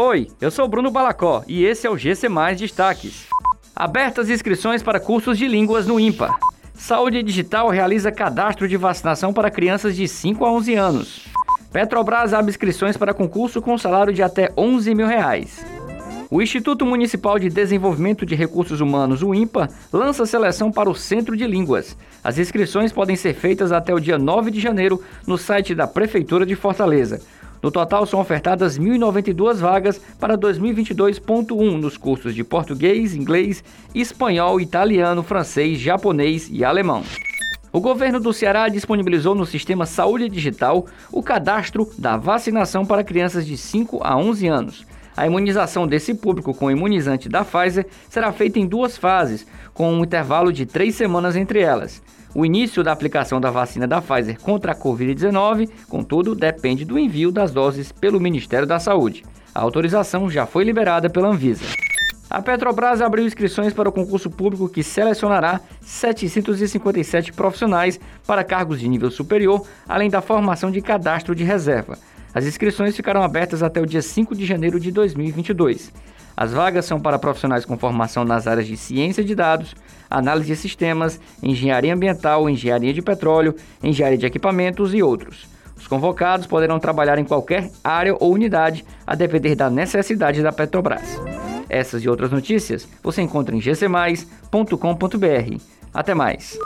Oi, eu sou Bruno Balacó e esse é o GC Mais Destaques. Abertas inscrições para cursos de línguas no IMPA. Saúde Digital realiza cadastro de vacinação para crianças de 5 a 11 anos. Petrobras abre inscrições para concurso com salário de até 11 mil reais. O Instituto Municipal de Desenvolvimento de Recursos Humanos, o INPA, lança seleção para o Centro de Línguas. As inscrições podem ser feitas até o dia 9 de janeiro no site da Prefeitura de Fortaleza. No total, são ofertadas 1.092 vagas para 2022.1 nos cursos de português, inglês, espanhol, italiano, francês, japonês e alemão. O governo do Ceará disponibilizou no sistema Saúde Digital o cadastro da vacinação para crianças de 5 a 11 anos. A imunização desse público com o imunizante da Pfizer será feita em duas fases, com um intervalo de três semanas entre elas. O início da aplicação da vacina da Pfizer contra a Covid-19, contudo, depende do envio das doses pelo Ministério da Saúde. A autorização já foi liberada pela Anvisa. A Petrobras abriu inscrições para o concurso público que selecionará 757 profissionais para cargos de nível superior, além da formação de cadastro de reserva. As inscrições ficarão abertas até o dia 5 de janeiro de 2022. As vagas são para profissionais com formação nas áreas de ciência de dados, análise de sistemas, engenharia ambiental, engenharia de petróleo, engenharia de equipamentos e outros. Os convocados poderão trabalhar em qualquer área ou unidade, a depender da necessidade da Petrobras. Essas e outras notícias você encontra em gcmais.com.br. Até mais!